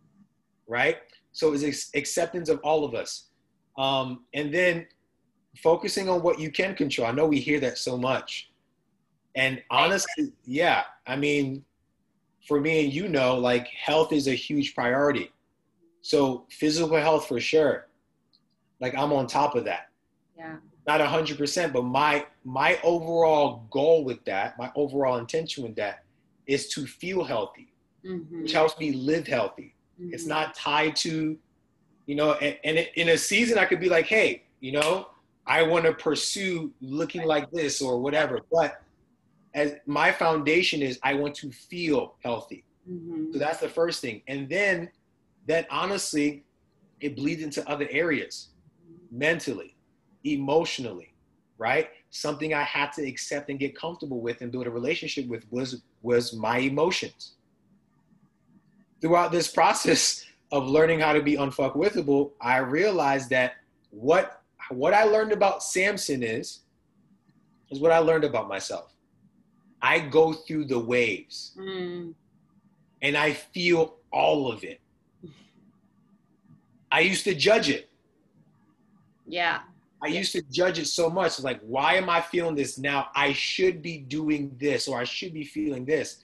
[SPEAKER 2] Right? So it's acceptance of all of us. Um, and then focusing on what you can control. I know we hear that so much. And honestly, yeah, I mean, for me and you know, like health is a huge priority. So physical health for sure. Like I'm on top of that.
[SPEAKER 1] Yeah.
[SPEAKER 2] Not a hundred percent, but my my overall goal with that, my overall intention with that is to feel healthy, mm-hmm. which helps me live healthy. Mm-hmm. It's not tied to, you know, and, and it, in a season I could be like, hey, you know, I want to pursue looking like this or whatever. But as my foundation is, I want to feel healthy. Mm-hmm. So that's the first thing. And then then honestly, it bleeds into other areas mentally, emotionally, right? Something I had to accept and get comfortable with and build a relationship with was was my emotions. Throughout this process of learning how to be unfuckwithable, I realized that what what I learned about Samson is is what I learned about myself. I go through the waves mm. and I feel all of it. I used to judge it.
[SPEAKER 1] Yeah.
[SPEAKER 2] I used to judge it so much. Like, why am I feeling this now? I should be doing this or I should be feeling this.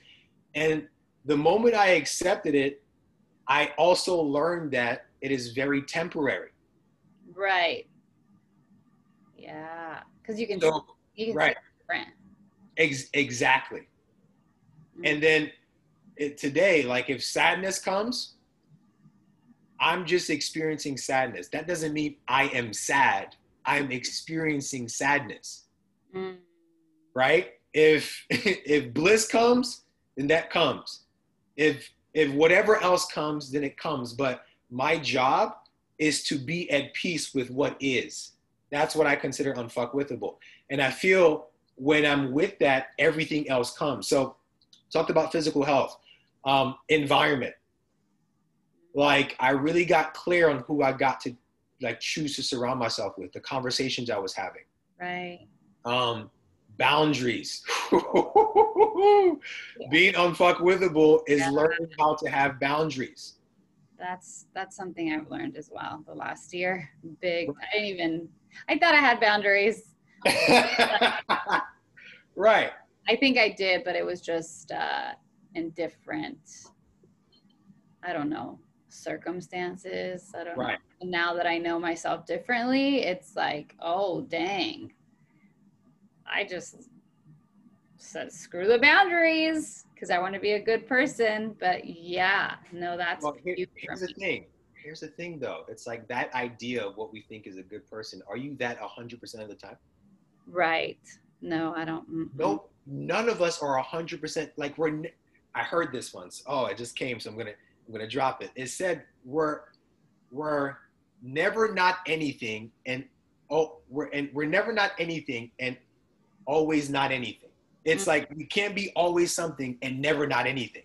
[SPEAKER 2] And the moment I accepted it, I also learned that it is very temporary.
[SPEAKER 1] Right. Yeah. Because you can, so, you can right.
[SPEAKER 2] Ex- exactly. Mm-hmm. And then it, today, like if sadness comes, I'm just experiencing sadness. That doesn't mean I am sad. I'm experiencing sadness. Mm. Right? If if bliss comes, then that comes. If if whatever else comes, then it comes. But my job is to be at peace with what is. That's what I consider unfuckwithable. And I feel when I'm with that, everything else comes. So talked about physical health, um, environment like I really got clear on who I got to like choose to surround myself with, the conversations I was having.
[SPEAKER 1] Right.
[SPEAKER 2] Um, boundaries. Being unfuckwithable is yeah. learning how to have boundaries.
[SPEAKER 1] That's that's something I've learned as well the last year. Big. I didn't even. I thought I had boundaries.
[SPEAKER 2] right.
[SPEAKER 1] I think I did, but it was just uh, indifferent. I don't know circumstances. I don't right. know. now that I know myself differently, it's like, oh, dang. I just said, screw the boundaries because I want to be a good person. But yeah, no, that's well,
[SPEAKER 2] here, here's the thing. Here's the thing though. It's like that idea of what we think is a good person. Are you that 100% of the time?
[SPEAKER 1] Right. No, I don't.
[SPEAKER 2] mm Nope. None of us are 100% like we're. I heard this once. Oh, it just came. So I'm going to I'm gonna drop it. It said we're we're never not anything and oh we're and we're never not anything and always not anything. It's mm-hmm. like we can't be always something and never not anything.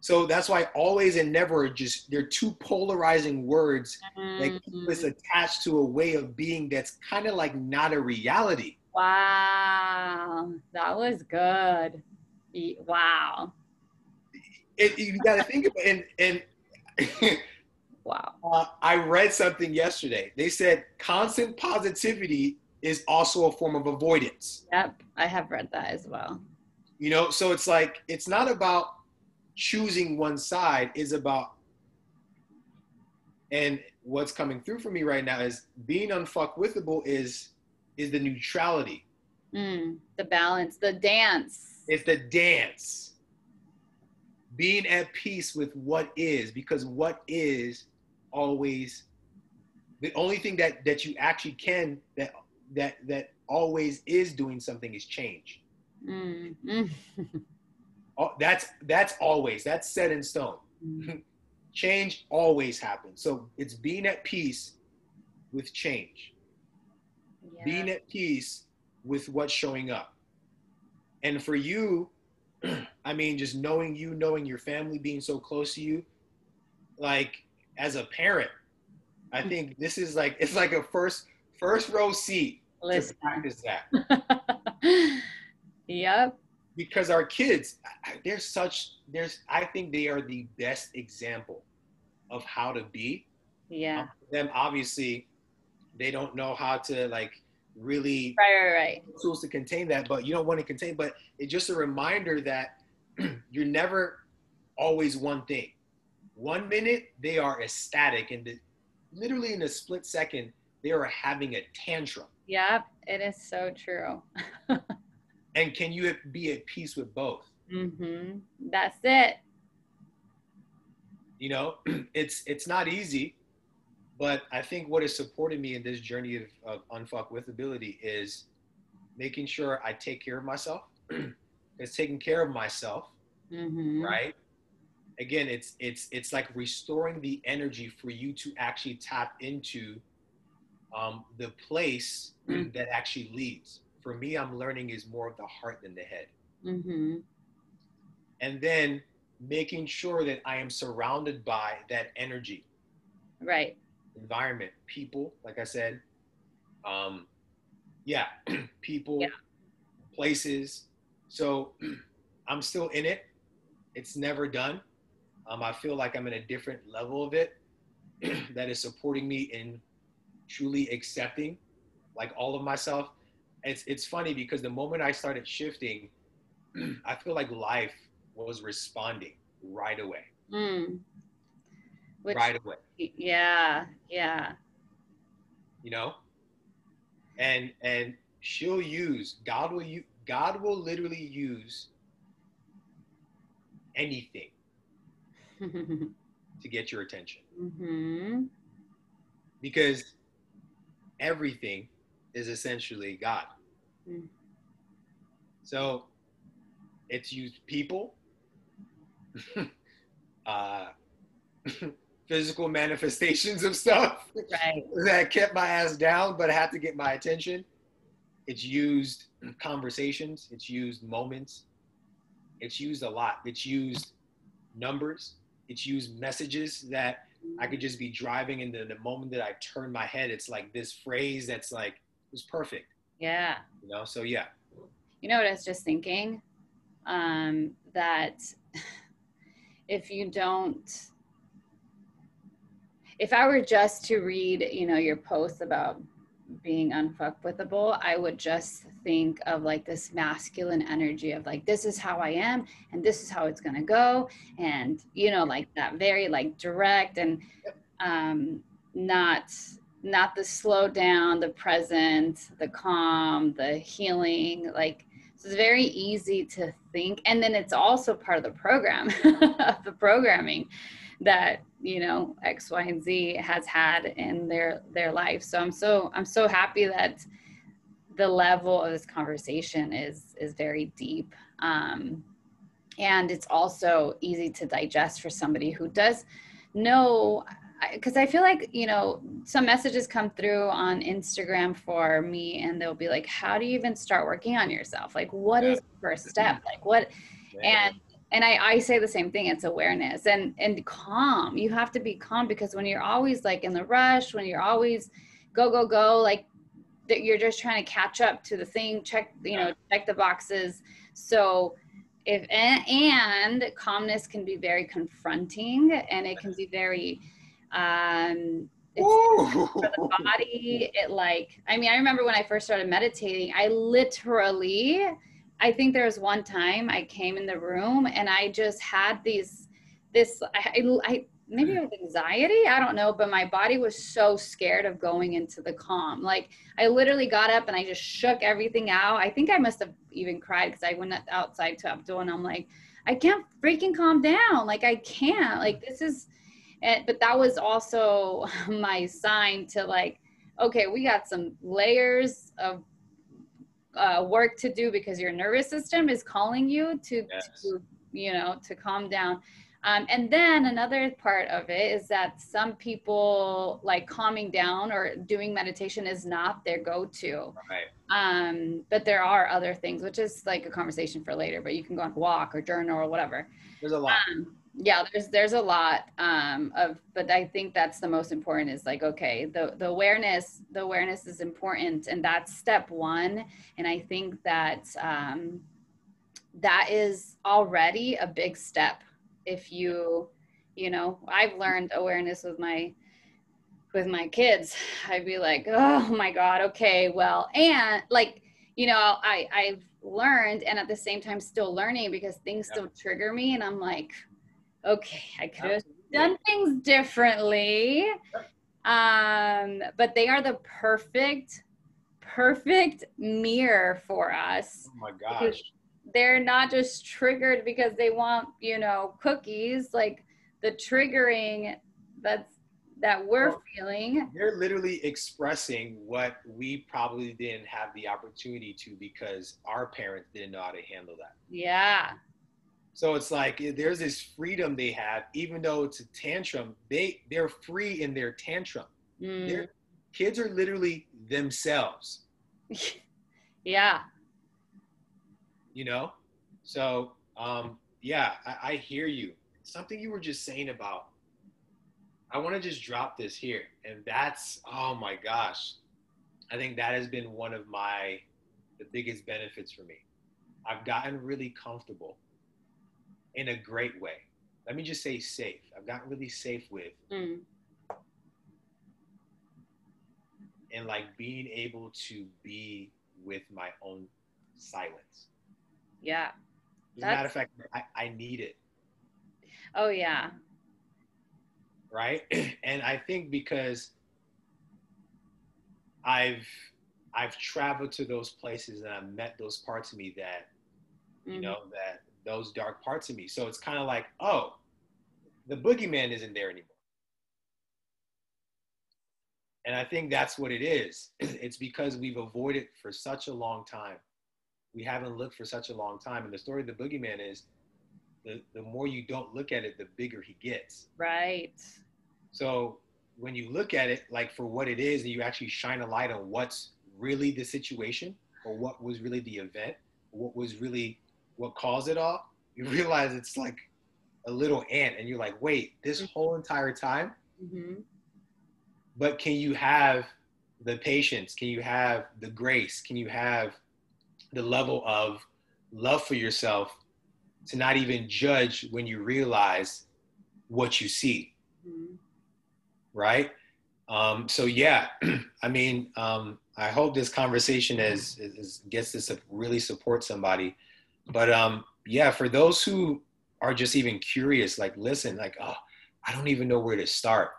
[SPEAKER 2] So that's why always and never are just they're two polarizing words mm-hmm. that keep us attached to a way of being that's kind of like not a reality.
[SPEAKER 1] Wow, that was good. Wow
[SPEAKER 2] it, you got to think about it. And, and
[SPEAKER 1] wow.
[SPEAKER 2] Uh, I read something yesterday. They said constant positivity is also a form of avoidance.
[SPEAKER 1] Yep, I have read that as well.
[SPEAKER 2] You know, so it's like it's not about choosing one side, is about and what's coming through for me right now is being unfuckwithable is is the neutrality.
[SPEAKER 1] Mm, the balance, the dance.
[SPEAKER 2] It's the dance being at peace with what is because what is always the only thing that that you actually can that that that always is doing something is change. Oh, that's that's always that's set in stone. Mm-hmm. change always happens. So it's being at peace with change. Yeah. being at peace with what's showing up. And for you I mean, just knowing you, knowing your family being so close to you, like as a parent, I mm. think this is like it's like a first first row seat Listen. to practice
[SPEAKER 1] that. yep.
[SPEAKER 2] Because our kids, they're such there's I think they are the best example of how to be.
[SPEAKER 1] Yeah. Um,
[SPEAKER 2] them obviously they don't know how to like really
[SPEAKER 1] right, right, right.
[SPEAKER 2] tools to contain that, but you don't want to contain. But it's just a reminder that you're never always one thing. One minute they are ecstatic, and the, literally in a split second they are having a tantrum.
[SPEAKER 1] Yep, it is so true.
[SPEAKER 2] and can you be at peace with both?
[SPEAKER 1] Mm-hmm. That's it.
[SPEAKER 2] You know, it's it's not easy but I think what has supported me in this journey of, of unfuckwithability is making sure I take care of myself. it's taking care of myself, mm-hmm. right? again, it's it's it's like restoring the energy for you to actually tap into um, the place
[SPEAKER 1] Mm.
[SPEAKER 2] that actually leads. For me, I'm learning is more of the heart than the head.
[SPEAKER 1] Mm-hmm.
[SPEAKER 2] And then making sure that I am surrounded by that energy,
[SPEAKER 1] Right.
[SPEAKER 2] Environment, people, like I said. Um, yeah, people,
[SPEAKER 1] Yeah.
[SPEAKER 2] places. So I'm still in it. It's never done. Um, I feel like I'm in a different level of it that is supporting me in truly accepting like all of myself. It's it's funny because the moment I started shifting, I feel like life was responding right away.
[SPEAKER 1] Mm. Which,
[SPEAKER 2] right away.
[SPEAKER 1] Yeah. Yeah.
[SPEAKER 2] You know? And and she'll use God will you God will literally use anything to get your attention.
[SPEAKER 1] mm-hmm.
[SPEAKER 2] Because everything is essentially God.
[SPEAKER 1] Mm.
[SPEAKER 2] So it's used people, uh, physical manifestations of stuff
[SPEAKER 1] Right.
[SPEAKER 2] that kept my ass down, but I had to get my attention. It's used conversations, it's used moments, it's used a lot. It's used numbers, it's used messages that I could just be driving, and then the moment that I turn my head, it's like this phrase that's like, it was perfect,
[SPEAKER 1] Yeah.
[SPEAKER 2] you know? So, yeah.
[SPEAKER 1] You know what I was just thinking? Um, that if you don't, if I were just to read, you know, your posts about being unfuckwithable, I would just think of like this masculine energy of like, this is how I am and this is how it's gonna go. And, you know, like that very like direct and um, not not the slow down, the present, the calm, the healing. Like so it's very easy to think. And then it's also part of the program of the programming that you know X, Y, and Z has had in their their life. So I'm so I'm so happy that the level of this conversation is is very deep. Um, and it's also easy to digest for somebody who does know because I feel like you know some messages come through on Instagram for me, and they'll be like, "How do you even start working on yourself? Like, what is the first step? Like, what?" And and I, I say the same thing. It's awareness and and calm. You have to be calm because when you're always like in the rush, when you're always go go go, like that you're just trying to catch up to the thing. Check you know check the boxes. So if and, and calmness can be very confronting, and it can be very um it's for the body it like i mean i remember when i first started meditating i literally i think there was one time i came in the room and i just had these this i, I maybe it was anxiety i don't know but my body was so scared of going into the calm. Like i literally got up and i just shook everything out. I think i must have even cried because i went outside to abdul and i'm like i can't freaking calm down. Like i can't. Like this is and, but that was also my sign to like okay we got some layers of uh, work to do because your nervous system is calling you to,
[SPEAKER 2] Yes.
[SPEAKER 1] to you know to calm down um, and then another part of it is that some people like calming down or doing meditation is not their go-to
[SPEAKER 2] right.
[SPEAKER 1] um, but there are other things which is like a conversation for later but you can go on a walk or journal or whatever
[SPEAKER 2] There's a lot.
[SPEAKER 1] um, yeah there's there's a lot um, of but i think that's the most important is like okay the the awareness the awareness is important and that's step one. And i think that um, that is already a big step. If you you know i've learned awareness with my with my kids. I'd be like oh my god okay well and like you know i i've learned and at the same time still learning because things
[SPEAKER 2] Yeah.
[SPEAKER 1] still trigger me and i'm like okay i could have done things differently um but they are the perfect perfect mirror for us
[SPEAKER 2] Oh my gosh.
[SPEAKER 1] they're not just triggered because they want you know cookies like the triggering that's that we're
[SPEAKER 2] Well,
[SPEAKER 1] feeling
[SPEAKER 2] They're literally expressing what we probably didn't have the opportunity to because our parents didn't know how to handle that.
[SPEAKER 1] yeah
[SPEAKER 2] So it's like eh, there's this freedom they have, even though it's a tantrum. They they're free in their tantrum.
[SPEAKER 1] Mm.
[SPEAKER 2] Their kids are literally themselves.
[SPEAKER 1] yeah.
[SPEAKER 2] You know, so um, yeah, I, I hear you. Something you were just saying about. I want to just drop this here, and that's oh my gosh, I think that has been one of my the biggest benefits for me. I've gotten really comfortable in a great way. Let me just say safe. I've gotten really safe with
[SPEAKER 1] Mm.
[SPEAKER 2] and like being able to be with my own silence.
[SPEAKER 1] Yeah.
[SPEAKER 2] As a matter of fact, I, I need it,
[SPEAKER 1] Oh yeah.
[SPEAKER 2] right? and I think because I've I've traveled to those places and I've met those parts of me that you
[SPEAKER 1] Mhm.
[SPEAKER 2] know that those dark parts of me. So it's kind of like, oh, the boogeyman isn't there anymore. And I think that's what it is. It's because we've avoided for such a long time. We haven't looked for such a long time. And the story of the boogeyman is the, the more you don't look at it, the bigger he gets.
[SPEAKER 1] Right.
[SPEAKER 2] So when you look at it like for what it is and you actually shine a light on what's really the situation or what was really the event, what was really what caused it all, you realize it's like a little ant and you're like, wait, this whole entire time,
[SPEAKER 1] hmm
[SPEAKER 2] but can you have the patience? Can you have the grace? Can you have the level of love for yourself to not even judge when you realize what you see?
[SPEAKER 1] hmm
[SPEAKER 2] right? Um, so yeah, I mean, um, I hope this conversation is, is gets to sup- really support somebody. But um, yeah, for those who are just even curious, like listen, like oh, I don't even know where to start.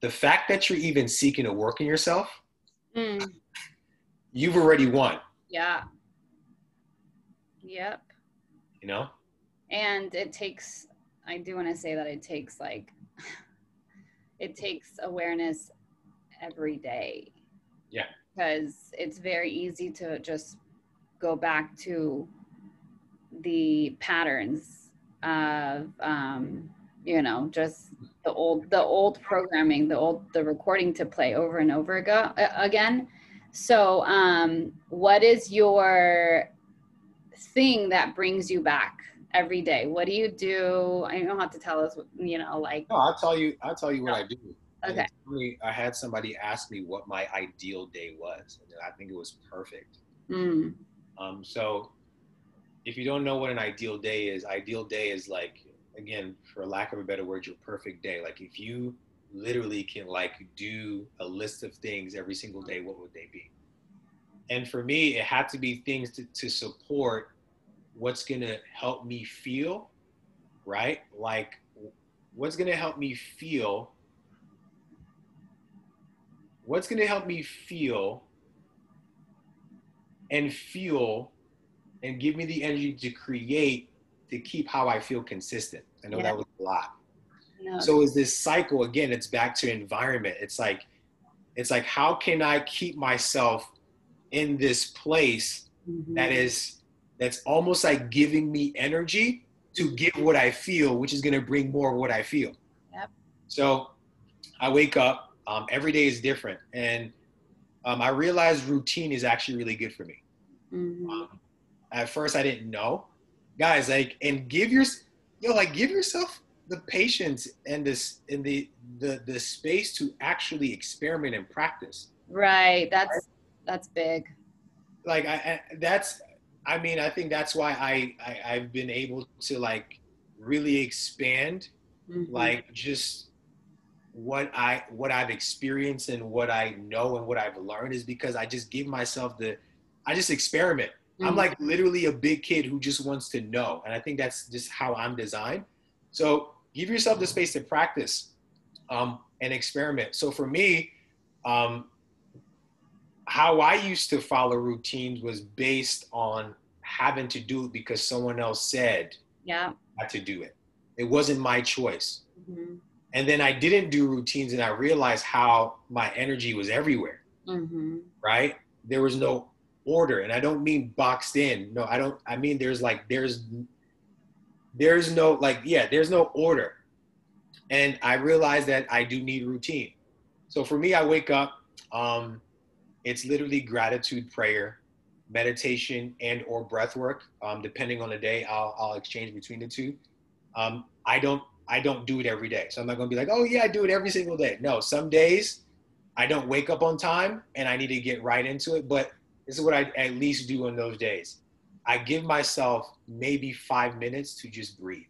[SPEAKER 2] The fact that you're even seeking to work in yourself,
[SPEAKER 1] Mm.
[SPEAKER 2] you've already won.
[SPEAKER 1] Yeah. Yep.
[SPEAKER 2] You know?
[SPEAKER 1] And it takes, I do want to say that it takes like, it takes awareness every day.
[SPEAKER 2] Yeah.
[SPEAKER 1] Because it's very easy to just go back to the patterns of, um, you know, just the old, the old programming, the old, the recording to play over and over ago, uh, again. So, um, what is your thing that brings you back every day? What do you do? I don't have to tell us, you know, like,
[SPEAKER 2] No, I'll tell you. I'll tell you what I do.
[SPEAKER 1] Okay.
[SPEAKER 2] I had somebody ask me what my ideal day was, and I think it was perfect.
[SPEAKER 1] mm,
[SPEAKER 2] Um, so if you don't know what an ideal day is, ideal day is like, again, for lack of a better word, your perfect day. Like if you literally can like do a list of things every single day, what would they be? And for me, it had to be things to, to support what's gonna help me feel, right? Like what's gonna help me feel what's to help me feel and feel and give me the energy to create to keep how I feel consistent. I know
[SPEAKER 1] Yeah.
[SPEAKER 2] that was a lot.
[SPEAKER 1] no,
[SPEAKER 2] So is this cycle again? It's back to environment. It's like, it's like how can I keep myself in this place
[SPEAKER 1] mhm.
[SPEAKER 2] that is that's almost like giving me energy to give what I feel, which is going to bring more of what I feel.
[SPEAKER 1] Yep.
[SPEAKER 2] So I wake up. Um, every day is different, and um, I realize routine is actually really good for me.
[SPEAKER 1] Mhm.
[SPEAKER 2] Um, at first, I didn't know, guys. Like, and give your yo like give yourself the patience and this and the the the space to actually experiment and practice.
[SPEAKER 1] Right. That's, that's big.
[SPEAKER 2] like I, I that's i mean i think that's why I, I i've been able to like really expand
[SPEAKER 1] Mhm.
[SPEAKER 2] like just what i what i've experienced and what i know and what i've learned is because i just give myself the i just experiment i'm
[SPEAKER 1] Mhm.
[SPEAKER 2] like literally a big kid who just wants to know and i think that's just how i'm designed so give yourself the space to practice um, and experiment so for me um, how I used to follow routines was based on having to do it because someone else said
[SPEAKER 1] yeah.
[SPEAKER 2] Had to do it. It wasn't my choice.
[SPEAKER 1] hmm
[SPEAKER 2] And then I didn't do routines and I realized how my energy was everywhere,
[SPEAKER 1] hmm
[SPEAKER 2] right? There was no order. And I don't mean boxed in. No, I don't I mean there's like there's there's no like yeah there's no order. And i realize that i do need routine. So for me i wake up um, it's literally gratitude prayer meditation and or breath work. Um, depending on the day I'll, I'll exchange between the two. Um, i don't i don't do it every day. So i'm not going to be like oh yeah i do it every single day. No some days i don't wake up on time and i need to get right into it but this is what i at least do on those days I give myself maybe five minutes to just breathe,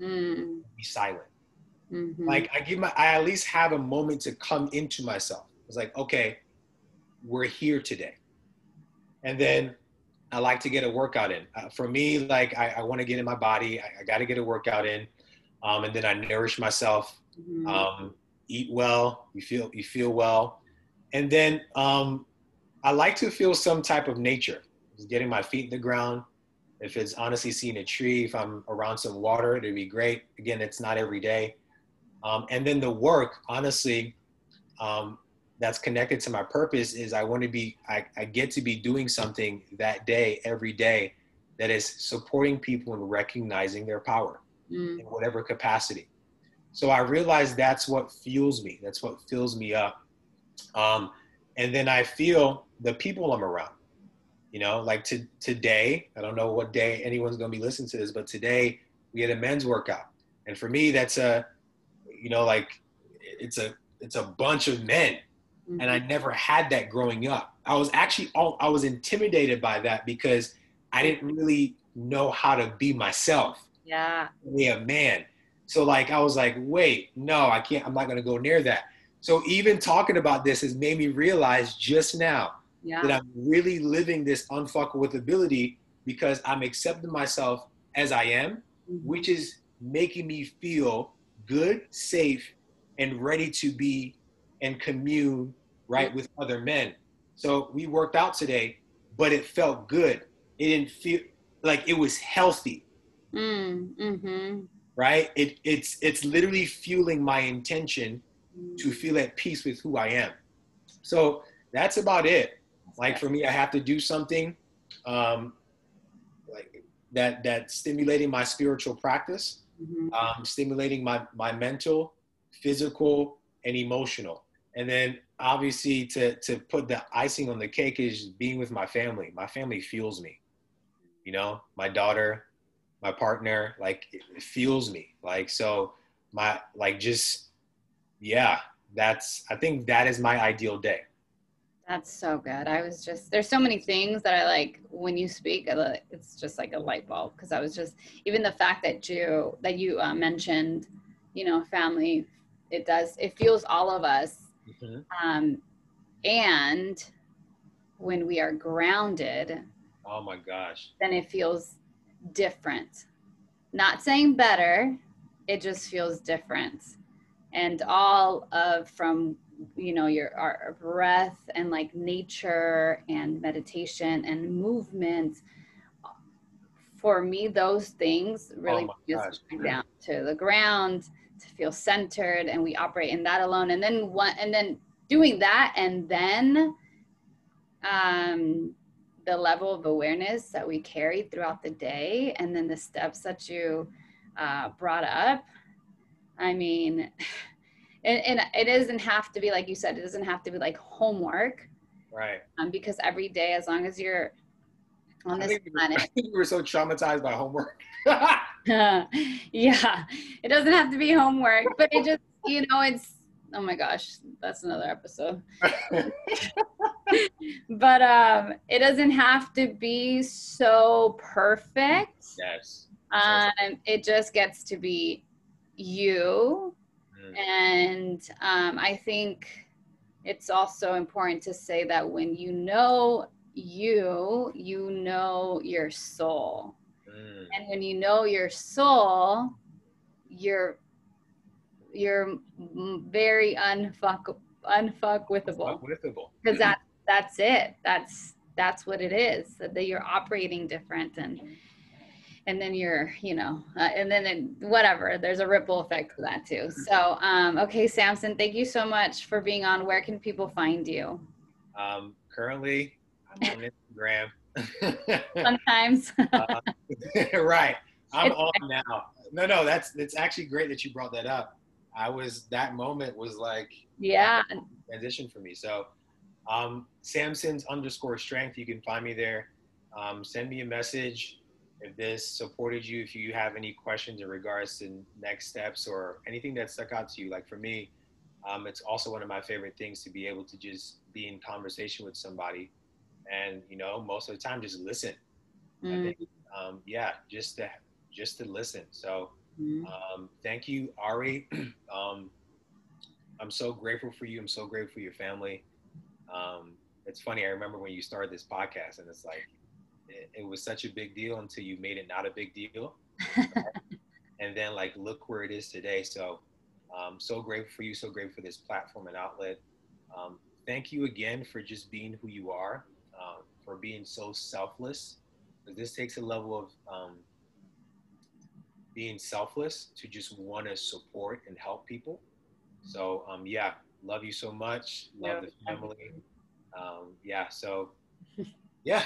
[SPEAKER 2] mm. be silent. Mm-hmm. Like I give my, I at least have a moment to come into myself. It's like, okay, we're here today. And then I like to get a workout in. Uh, for me, like I, I want to get in my body. I, I got to get a workout in, um, and then I nourish myself, mm-hmm. um, eat well. You feel you feel well, and then um, I like to feel some type of nature just getting my feet in the ground. If it's honestly seeing a tree, if I'm around some water, it'd be great. Again, it's not every day. Um, and then the work, honestly, um, that's connected to my purpose is I want to be, I, I get to be doing something that day, every day, that is supporting people and recognizing their power mm. in whatever capacity. So I realize that's what fuels me. That's what fills me up. Um, and then I feel the people I'm around. You know, like to, today, I don't know what day anyone's going to be listening to this, but today we had a men's workout. And for me, that's a, you know, like it's a, it's a bunch of men. Mm-hmm. And I mm-hmm. never had that growing up. I was actually, all, I was intimidated by that because I didn't really know how to be myself.
[SPEAKER 1] Yeah.
[SPEAKER 2] Be a man. So like, I was like, wait, no, I can't, I'm not going to go near that. So even talking about this has made me realize just now yeah. that I'm really living this unfuckwithability because I'm accepting myself as I am, mm-hmm. which is making me feel good, safe, and ready to be and commune right with other men. So we worked out today, but it felt good. It didn't feel like it was healthy. Mm, mm-hmm. Right? It, it's it's literally fueling my intention. To feel at peace with who I am. So that's about it. Like for me, I have to do something um, like that that stimulating my spiritual practice, mm-hmm. um, stimulating my my mental, physical, and emotional. And then obviously to to put the icing on the cake is being with my family. My family fuels me. You know, my daughter, my partner, like it fuels me. Like so, my like just yeah. That's I think that is my ideal day.
[SPEAKER 1] That's so good. I was just there's so many things that I like when you speak. It's just like a light bulb because I was just even the fact that you that you uh, mentioned, you know, family. It does. It fuels all of us. Mm-hmm. Um, and when we are grounded,
[SPEAKER 2] oh my gosh,
[SPEAKER 1] then it feels different. Not saying better, it just feels different. And all of from you know your our breath and like nature and meditation and movement for me those things really oh just down to the ground to feel centered and we operate in that alone. And then one and then doing that and then um the level of awareness that we carry throughout the day and then the steps that you uh, brought up i mean and, and it doesn't have to be like you said it doesn't have to be like homework.
[SPEAKER 2] Right.
[SPEAKER 1] Um, because every day as long as you're on this I planet
[SPEAKER 2] I think we were so traumatized by homework.
[SPEAKER 1] Yeah. It doesn't have to be homework but it just you know it's oh my gosh that's another episode. But um it doesn't have to be so perfect.
[SPEAKER 2] Yes.
[SPEAKER 1] Um it just gets to be you and um, I think it's also important to say that when you know you, you know your soul. Mm. And when you know your soul, you're you're very unfuck unfuckwithable.
[SPEAKER 2] Unfuckwithable.
[SPEAKER 1] Because that that's it. That's that's what it is. That you're operating different and and then you're you know uh, and then it, whatever there's a ripple effect to that too so um, okay samson thank you so much for being on where can people find you
[SPEAKER 2] um, currently i'm on instagram
[SPEAKER 1] sometimes
[SPEAKER 2] uh, right I'm on now. No, no, that's it's actually great that you brought that up. I was that moment was like
[SPEAKER 1] yeah
[SPEAKER 2] transition for me. So um, Samson's underscore strength. You can find me there. Um, send me a message if this supported you. If you have any questions in regards to next steps or anything that stuck out to you. Like for me, um, it's also one of my favorite things to be able to just be in conversation with somebody, and you know, most of the time, just listen. Mm. Think, um, yeah, just to just to listen. So, mm. um, thank you, Ari. Um, I'm so grateful for you. I'm so grateful for your family. Um, it's funny. I remember when you started this podcast, and it's like it, it was such a big deal until you made it not a big deal, and then like look where it is today. So, um, so grateful for you. So grateful for this platform and outlet. Um, thank you again for just being who you are, uh, for being so selfless. Because this takes a level of um, being selfless to just want to support and help people. So um, yeah, love you so much. Love yeah, the family. Um, yeah. So yeah,